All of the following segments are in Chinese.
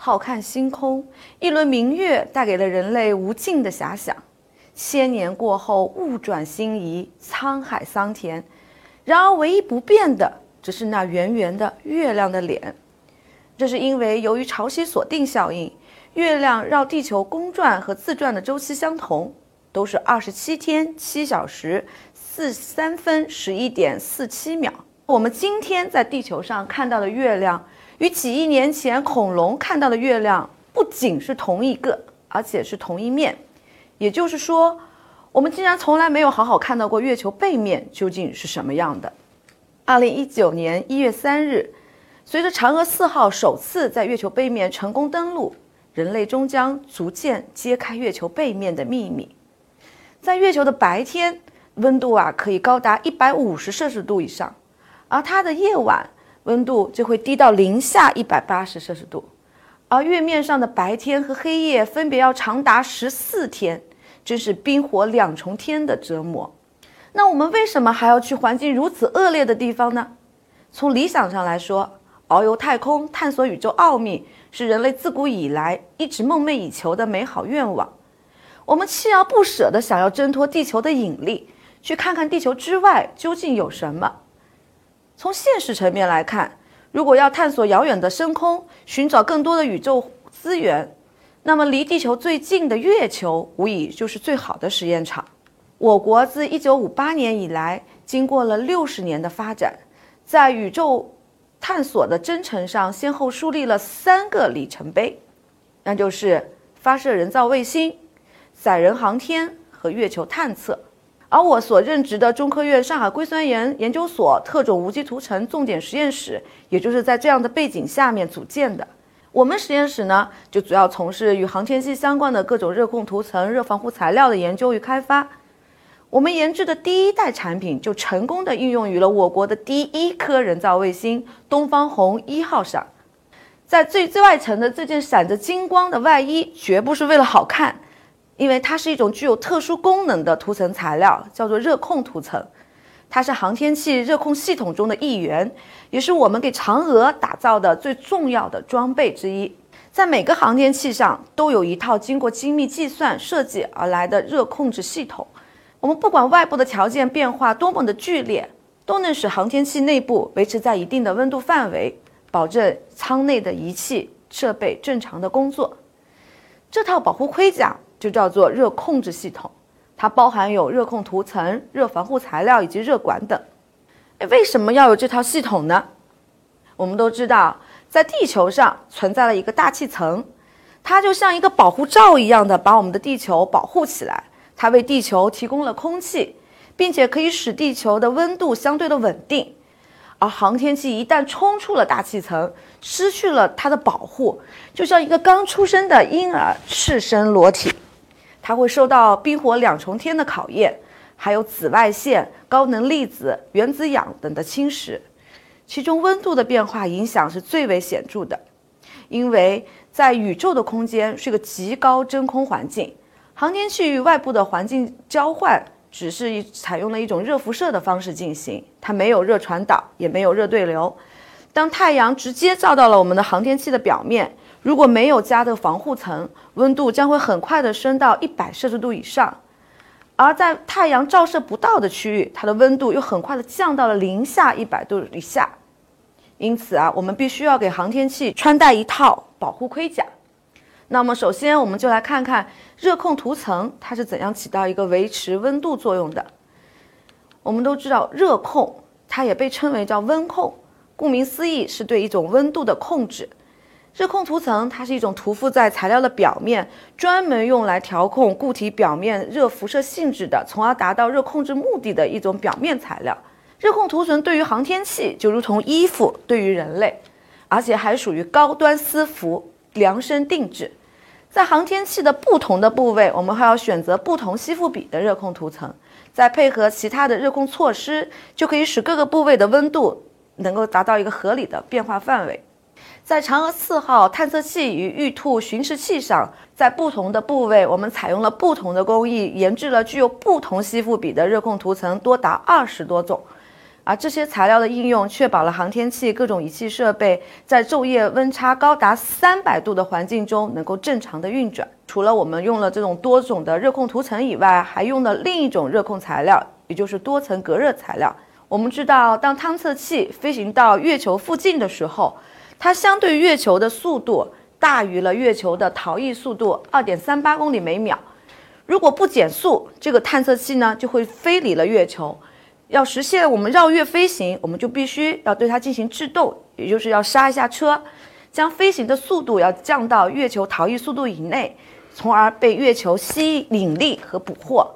浩看星空，一轮明月带给了人类无尽的遐想。千年过后，物转星移，沧海桑田，然而唯一不变的，只是那圆圆的月亮的脸。这是因为由于潮汐锁定效应，月亮绕地球公转和自转的周期相同，都是二十七天七小时四三分十一点四七秒。我们今天在地球上看到的月亮，与几亿年前恐龙看到的月亮不仅是同一个，而且是同一面。也就是说，我们竟然从来没有好好看到过月球背面究竟是什么样的。二零一九年一月三日。随着嫦娥四号首次在月球背面成功登陆，人类终将逐渐揭开月球背面的秘密。在月球的白天，温度啊可以高达一百五十摄氏度以上，而它的夜晚温度就会低到零下一百八十摄氏度。而月面上的白天和黑夜分别要长达十四天，真是冰火两重天的折磨。那我们为什么还要去环境如此恶劣的地方呢？从理想上来说，遨游太空，探索宇宙奥秘，是人类自古以来一直梦寐以求的美好愿望。我们锲而不舍地想要挣脱地球的引力，去看看地球之外究竟有什么。从现实层面来看，如果要探索遥远的深空，寻找更多的宇宙资源，那么离地球最近的月球无疑就是最好的实验场。我国自1958年以来，经过了60年的发展，在宇宙。探索的征程上，先后树立了三个里程碑，那就是发射人造卫星、载人航天和月球探测。而我所任职的中科院上海硅酸盐研究所特种无机涂层重点实验室，也就是在这样的背景下面组建的。我们实验室呢，就主要从事与航天器相关的各种热控涂层、热防护材料的研究与开发。我们研制的第一代产品就成功的应用于了我国的第一颗人造卫星“东方红一号”上。在最最外层的这件闪着金光的外衣，绝不是为了好看，因为它是一种具有特殊功能的涂层材料，叫做热控涂层。它是航天器热控系统中的一员，也是我们给嫦娥打造的最重要的装备之一。在每个航天器上都有一套经过精密计算设计而来的热控制系统。我们不管外部的条件变化多么的剧烈，都能使航天器内部维持在一定的温度范围，保证舱内的仪器设备正常的工作。这套保护盔甲就叫做热控制系统，它包含有热控涂层、热防护材料以及热管等。哎，为什么要有这套系统呢？我们都知道，在地球上存在了一个大气层，它就像一个保护罩一样的把我们的地球保护起来。它为地球提供了空气，并且可以使地球的温度相对的稳定。而航天器一旦冲出了大气层，失去了它的保护，就像一个刚出生的婴儿赤身裸体，它会受到冰火两重天的考验，还有紫外线、高能粒子、原子氧等的侵蚀。其中温度的变化影响是最为显著的，因为在宇宙的空间是个极高真空环境。航天器与外部的环境交换，只是采用了一种热辐射的方式进行，它没有热传导，也没有热对流。当太阳直接照到了我们的航天器的表面，如果没有加的防护层，温度将会很快的升到一百摄氏度以上；而在太阳照射不到的区域，它的温度又很快的降到了零下一百度以下。因此啊，我们必须要给航天器穿戴一套保护盔甲。那么，首先我们就来看看热控涂层它是怎样起到一个维持温度作用的。我们都知道，热控它也被称为叫温控，顾名思义是对一种温度的控制。热控涂层它是一种涂覆在材料的表面，专门用来调控固体表面热辐射性质的，从而达到热控制目的的一种表面材料。热控涂层对于航天器就如同衣服对于人类，而且还属于高端私服，量身定制。在航天器的不同的部位，我们还要选择不同吸附比的热控涂层，再配合其他的热控措施，就可以使各个部位的温度能够达到一个合理的变化范围。在嫦娥四号探测器与玉兔巡视器上，在不同的部位，我们采用了不同的工艺，研制了具有不同吸附比的热控涂层，多达二十多种。而这些材料的应用，确保了航天器各种仪器设备在昼夜温差高达三百度的环境中能够正常的运转。除了我们用了这种多种的热控涂层以外，还用了另一种热控材料，也就是多层隔热材料。我们知道，当探测器飞行到月球附近的时候，它相对月球的速度大于了月球的逃逸速度二点三八公里每秒。如果不减速，这个探测器呢就会飞离了月球。要实现我们绕月飞行，我们就必须要对它进行制动，也就是要刹一下车，将飞行的速度要降到月球逃逸速度以内，从而被月球吸引力和捕获。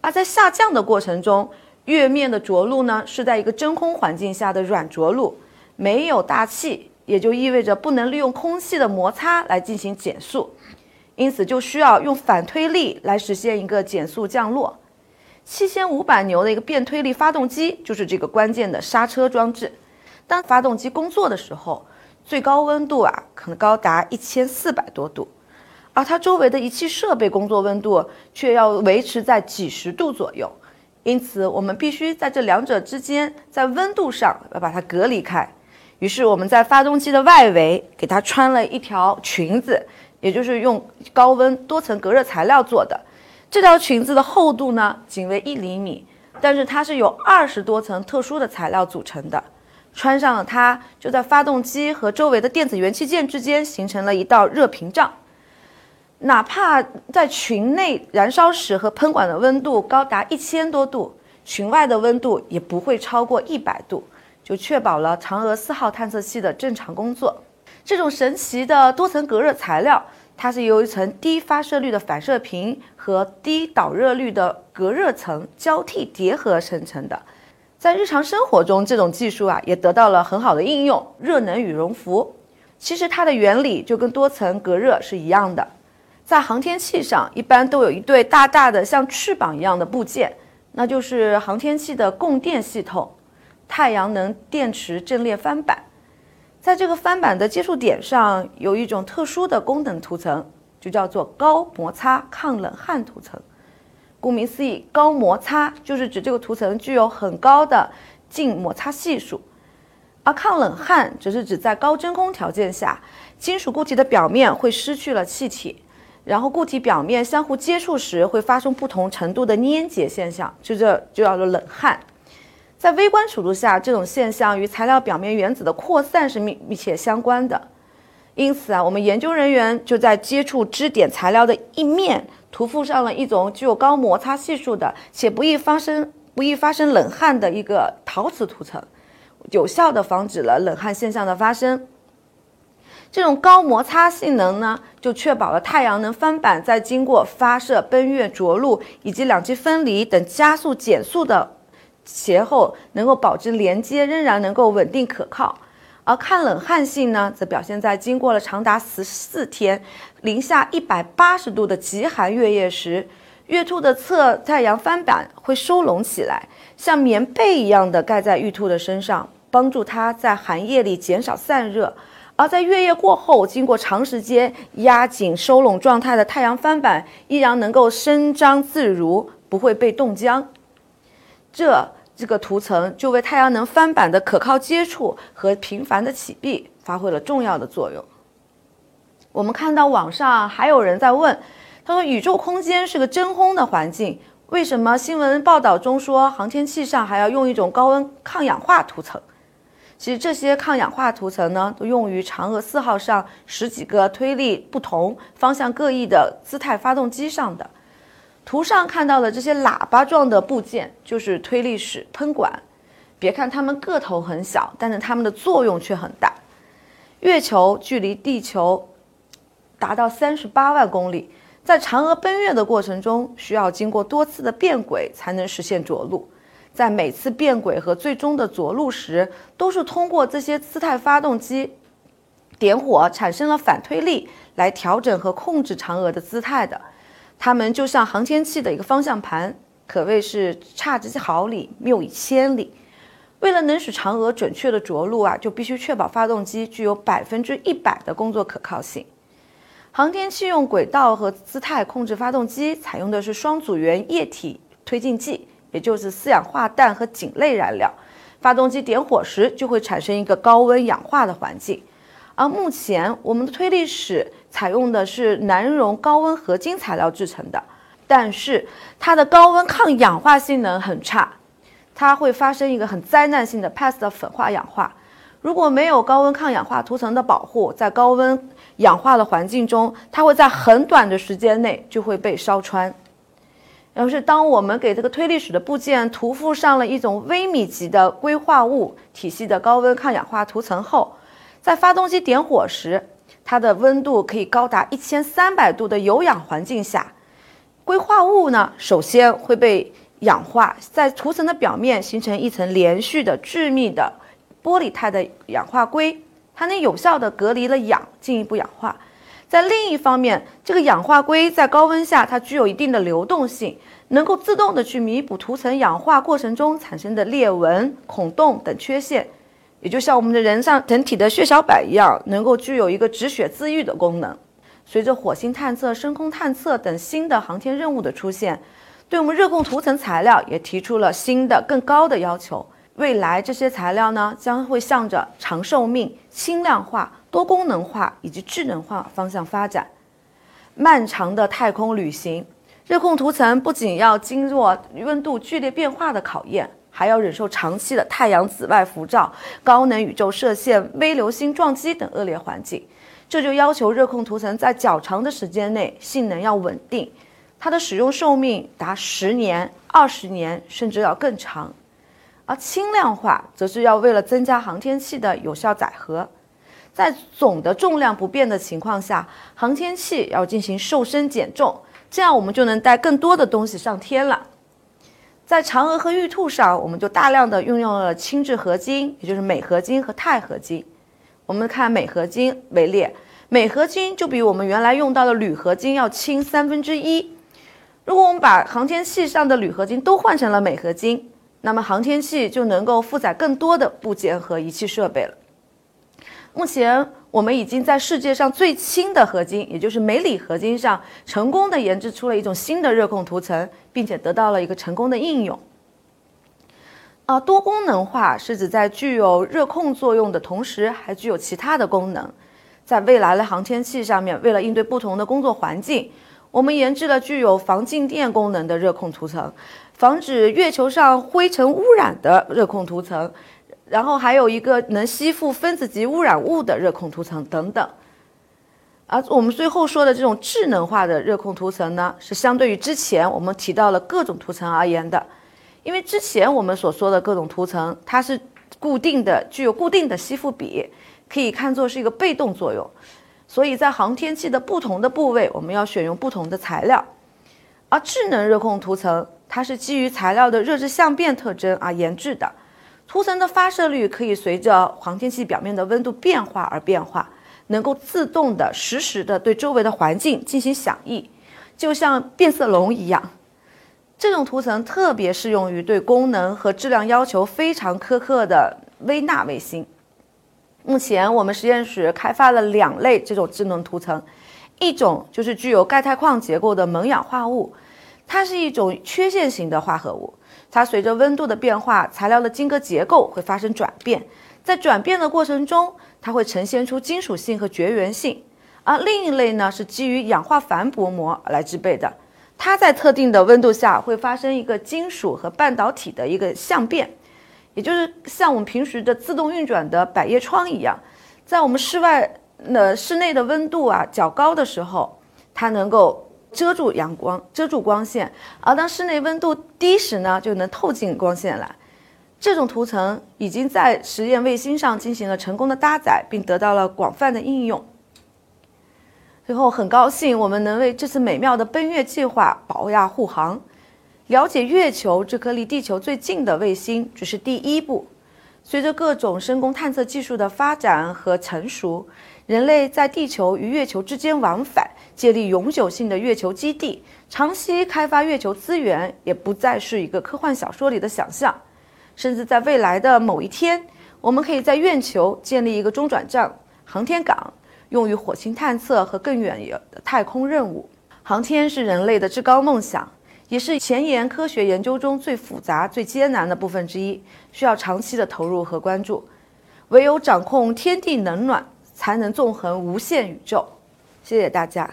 而在下降的过程中，月面的着陆呢是在一个真空环境下的软着陆，没有大气，也就意味着不能利用空气的摩擦来进行减速，因此就需要用反推力来实现一个减速降落。七千五百牛的一个变推力发动机就是这个关键的刹车装置。当发动机工作的时候，最高温度啊可能高达一千四百多度，而它周围的仪器设备工作温度却要维持在几十度左右。因此，我们必须在这两者之间，在温度上要把它隔离开。于是，我们在发动机的外围给它穿了一条裙子，也就是用高温多层隔热材料做的。这条裙子的厚度呢，仅为一厘米，但是它是由二十多层特殊的材料组成的。穿上了它，就在发动机和周围的电子元器件之间形成了一道热屏障。哪怕在裙内燃烧时和喷管的温度高达一千多度，裙外的温度也不会超过一百度，就确保了嫦娥四号探测器的正常工作。这种神奇的多层隔热材料。它是由一层低发射率的反射屏和低导热率的隔热层交替叠合生成的。在日常生活中，这种技术啊也得到了很好的应用。热能羽绒服，其实它的原理就跟多层隔热是一样的。在航天器上，一般都有一对大大的像翅膀一样的部件，那就是航天器的供电系统——太阳能电池阵列翻板。在这个翻板的接触点上有一种特殊的功能涂层，就叫做高摩擦抗冷焊涂层。顾名思义，高摩擦就是指这个涂层具有很高的静摩擦系数，而抗冷焊则是指在高真空条件下，金属固体的表面会失去了气体，然后固体表面相互接触时会发生不同程度的粘结现象，就这就叫做冷焊。在微观尺度下，这种现象与材料表面原子的扩散是密密切相关的。因此啊，我们研究人员就在接触支点材料的一面涂附上了一种具有高摩擦系数的且不易发生不易发生冷焊的一个陶瓷涂层，有效地防止了冷焊现象的发生。这种高摩擦性能呢，就确保了太阳能翻板在经过发射、奔月、着陆以及两极分离等加速、减速的。前后能够保持连接，仍然能够稳定可靠。而抗冷汗性呢，则表现在经过了长达十四天零下一百八十度的极寒月夜时，月兔的侧太阳翻板会收拢起来，像棉被一样的盖在玉兔的身上，帮助它在寒夜里减少散热。而在月夜过后，经过长时间压紧收拢状态的太阳翻板，依然能够伸张自如，不会被冻僵。这。这个涂层就为太阳能翻板的可靠接触和频繁的启闭发挥了重要的作用。我们看到网上还有人在问，他说：“宇宙空间是个真空的环境，为什么新闻报道中说航天器上还要用一种高温抗氧化涂层？”其实这些抗氧化涂层呢，都用于嫦娥四号上十几个推力不同、方向各异的姿态发动机上的。图上看到的这些喇叭状的部件就是推力室喷管。别看它们个头很小，但是它们的作用却很大。月球距离地球达到三十八万公里，在嫦娥奔月的过程中，需要经过多次的变轨才能实现着陆。在每次变轨和最终的着陆时，都是通过这些姿态发动机点火，产生了反推力来调整和控制嫦娥的姿态的。它们就像航天器的一个方向盘，可谓是差之毫厘，谬以千里。为了能使嫦娥准确的着陆啊，就必须确保发动机具有百分之一百的工作可靠性。航天器用轨道和姿态控制发动机，采用的是双组元液体推进剂，也就是四氧化氮和肼类燃料。发动机点火时就会产生一个高温氧化的环境。而目前我们的推力室采用的是难熔高温合金材料制成的，但是它的高温抗氧化性能很差，它会发生一个很灾难性的 PAS 的粉化氧化。如果没有高温抗氧化涂层的保护，在高温氧化的环境中，它会在很短的时间内就会被烧穿。要是当我们给这个推力室的部件涂覆上了一种微米级的硅化物体系的高温抗氧化涂层后，在发动机点火时，它的温度可以高达一千三百度的有氧环境下，硅化物呢首先会被氧化，在涂层的表面形成一层连续的致密的玻璃态的氧化硅，它能有效的隔离了氧，进一步氧化。在另一方面，这个氧化硅在高温下它具有一定的流动性。能够自动的去弥补涂层氧化过程中产生的裂纹、孔洞等缺陷，也就像我们的人上整体的血小板一样，能够具有一个止血自愈的功能。随着火星探测、深空探测等新的航天任务的出现，对我们热控涂层材料也提出了新的、更高的要求。未来这些材料呢，将会向着长寿命、轻量化、多功能化以及智能化方向发展。漫长的太空旅行。热控涂层不仅要经过温度剧烈变化的考验，还要忍受长期的太阳紫外辐照、高能宇宙射线、微流星撞击等恶劣环境。这就要求热控涂层在较长的时间内性能要稳定，它的使用寿命达十年、二十年，甚至要更长。而轻量化则是要为了增加航天器的有效载荷，在总的重量不变的情况下，航天器要进行瘦身减重。这样我们就能带更多的东西上天了。在嫦娥和玉兔上，我们就大量的运用了轻质合金，也就是镁合金和钛合金。我们看镁合金为例，镁合金就比我们原来用到的铝合金要轻三分之一。如果我们把航天器上的铝合金都换成了镁合金，那么航天器就能够负载更多的部件和仪器设备了。目前。我们已经在世界上最轻的合金，也就是镁锂合金上，成功的研制出了一种新的热控涂层，并且得到了一个成功的应用。啊，多功能化是指在具有热控作用的同时，还具有其他的功能。在未来的航天器上面，为了应对不同的工作环境，我们研制了具有防静电功能的热控涂层，防止月球上灰尘污染的热控涂层。然后还有一个能吸附分子级污染物的热控涂层等等，而我们最后说的这种智能化的热控涂层呢，是相对于之前我们提到了各种涂层而言的，因为之前我们所说的各种涂层，它是固定的，具有固定的吸附比，可以看作是一个被动作用，所以在航天器的不同的部位，我们要选用不同的材料，而智能热控涂层，它是基于材料的热质相变特征而研制的。涂层的发射率可以随着航天器表面的温度变化而变化，能够自动的实时的对周围的环境进行响应，就像变色龙一样。这种涂层特别适用于对功能和质量要求非常苛刻的微纳卫星。目前我们实验室开发了两类这种智能涂层，一种就是具有钙钛矿结构的锰氧化物，它是一种缺陷型的化合物。它随着温度的变化，材料的晶格结构会发生转变，在转变的过程中，它会呈现出金属性和绝缘性。而另一类呢，是基于氧化钒薄膜来制备的，它在特定的温度下会发生一个金属和半导体的一个相变，也就是像我们平时的自动运转的百叶窗一样，在我们室外、的室内的温度啊较高的时候，它能够。遮住阳光，遮住光线，而当室内温度低时呢，就能透进光线来。这种涂层已经在实验卫星上进行了成功的搭载，并得到了广泛的应用。最后，很高兴我们能为这次美妙的奔月计划保驾护航。了解月球这颗离地球最近的卫星只是第一步，随着各种深空探测技术的发展和成熟。人类在地球与月球之间往返建立永久性的月球基地长期开发月球资源也不再是一个科幻小说里的想象。甚至在未来的某一天我们可以在月球建立一个中转站航天港用于火星探测和更远的太空任务。航天是人类的至高梦想也是前沿科学研究中最复杂最艰难的部分之一需要长期的投入和关注。唯有掌控天地冷暖才能纵横无限宇宙。谢谢大家。